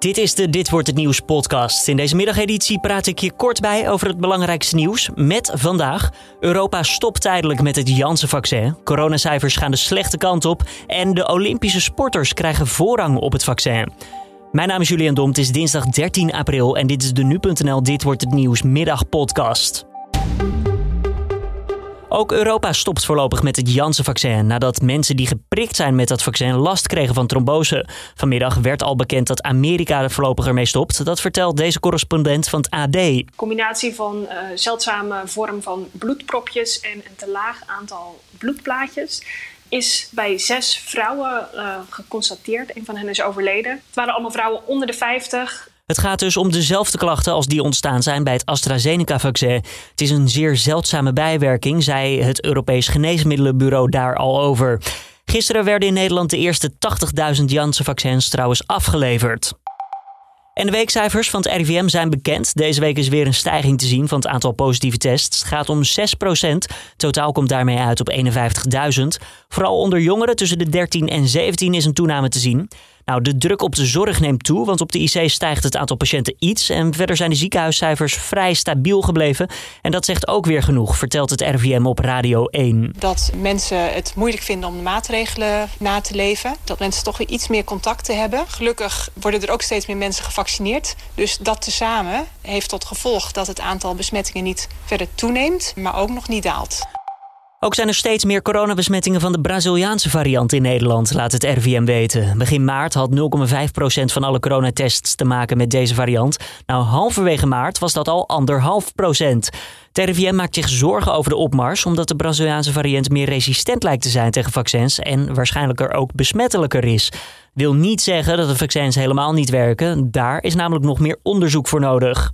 Dit is de Dit wordt het nieuws podcast. In deze middageditie praat ik je kort bij over het belangrijkste nieuws. Met vandaag: Europa stopt tijdelijk met het Janssen-vaccin. Coronacijfers gaan de slechte kant op en de Olympische sporters krijgen voorrang op het vaccin. Mijn naam is Julian Dom. Het is dinsdag 13 april en dit is de nu.nl Dit wordt het nieuws middagpodcast. Ook Europa stopt voorlopig met het Janssen-vaccin nadat mensen die geprikt zijn met dat vaccin last kregen van trombose. Vanmiddag werd al bekend dat Amerika er voorlopig ermee stopt. Dat vertelt deze correspondent van het AD. Combinatie van uh, zeldzame vorm van bloedpropjes en een te laag aantal bloedplaatjes is bij zes vrouwen uh, geconstateerd. Een van hen is overleden. Het waren allemaal vrouwen onder de 50. Het gaat dus om dezelfde klachten als die ontstaan zijn bij het AstraZeneca-vaccin. Het is een zeer zeldzame bijwerking, zei het Europees Geneesmiddelenbureau daar al over. Gisteren werden in Nederland de eerste 80.000 Janssen-vaccins trouwens afgeleverd. En de weekcijfers van het RIVM zijn bekend. Deze week is weer een stijging te zien van het aantal positieve tests. Het gaat om 6% Totaal komt daarmee uit op 51.000. Vooral onder jongeren tussen de 13 en 17 is een toename te zien. Nou, de druk op de zorg neemt toe, want op de IC stijgt het aantal patiënten iets. En verder zijn de ziekenhuiscijfers vrij stabiel gebleven. En dat zegt ook weer genoeg, vertelt het RVM op Radio 1. Dat mensen het moeilijk vinden om de maatregelen na te leven. Dat mensen toch weer iets meer contacten hebben. Gelukkig worden er ook steeds meer mensen gevaccineerd. Dus dat tezamen heeft tot gevolg dat het aantal besmettingen niet verder toeneemt, maar ook nog niet daalt. Ook zijn er steeds meer coronabesmettingen van de Braziliaanse variant in Nederland, laat het RVM weten. Begin maart had 0,5% van alle coronatests te maken met deze variant. Nou, halverwege maart was dat al anderhalf procent. Het RIVM maakt zich zorgen over de opmars, omdat de Braziliaanse variant meer resistent lijkt te zijn tegen vaccins en waarschijnlijk er ook besmettelijker is. Wil niet zeggen dat de vaccins helemaal niet werken, daar is namelijk nog meer onderzoek voor nodig.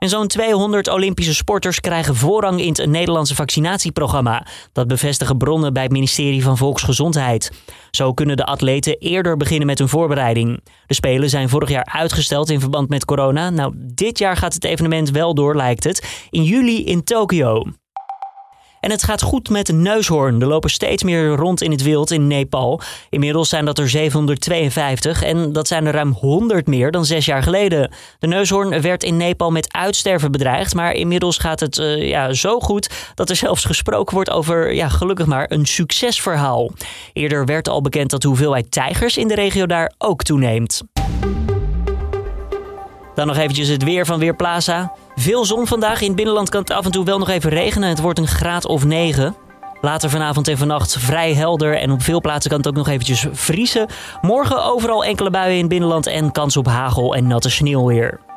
En zo'n 200 Olympische sporters krijgen voorrang in het Nederlandse vaccinatieprogramma. Dat bevestigen bronnen bij het ministerie van Volksgezondheid. Zo kunnen de atleten eerder beginnen met hun voorbereiding. De Spelen zijn vorig jaar uitgesteld in verband met corona. Nou, dit jaar gaat het evenement wel door, lijkt het. In juli in Tokio. En het gaat goed met de neushoorn. Er lopen steeds meer rond in het wild in Nepal. Inmiddels zijn dat er 752 en dat zijn er ruim 100 meer dan zes jaar geleden. De neushoorn werd in Nepal met uitsterven bedreigd, maar inmiddels gaat het uh, ja, zo goed dat er zelfs gesproken wordt over, ja, gelukkig maar, een succesverhaal. Eerder werd al bekend dat de hoeveelheid tijgers in de regio daar ook toeneemt. Dan nog eventjes het weer van Weerplaza. Veel zon vandaag. In het binnenland kan het af en toe wel nog even regenen. Het wordt een graad of 9. Later vanavond en vannacht vrij helder en op veel plaatsen kan het ook nog eventjes vriezen. Morgen overal enkele buien in het binnenland en kans op hagel en natte sneeuw weer.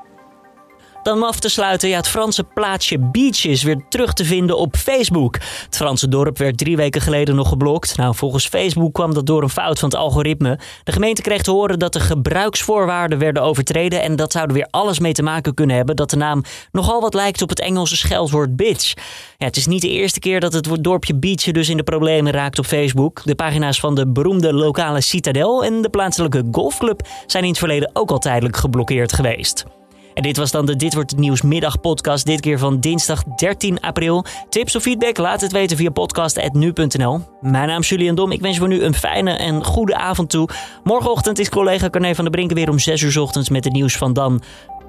Dan om af te sluiten, ja, het Franse plaatsje Beach is weer terug te vinden op Facebook. Het Franse dorp werd drie weken geleden nog geblokt. Nou, volgens Facebook kwam dat door een fout van het algoritme. De gemeente kreeg te horen dat de gebruiksvoorwaarden werden overtreden. En dat zou er weer alles mee te maken kunnen hebben dat de naam nogal wat lijkt op het Engelse scheldwoord bitch. Ja, het is niet de eerste keer dat het dorpje Beach dus in de problemen raakt op Facebook. De pagina's van de beroemde lokale Citadel en de plaatselijke golfclub zijn in het verleden ook al tijdelijk geblokkeerd geweest. En dit was dan de Dit wordt het nieuws middag podcast. Dit keer van dinsdag 13 april. Tips of feedback? Laat het weten via podcast.nu.nl. Mijn naam is Julian Dom. Ik wens voor nu een fijne en goede avond toe. Morgenochtend is collega Carne van der Brinken weer om 6 uur ochtends met het nieuws van dan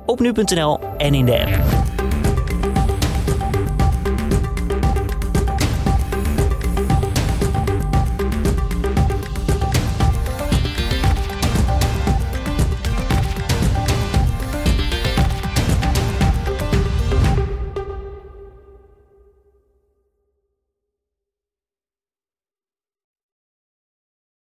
op nu.nl en in de app.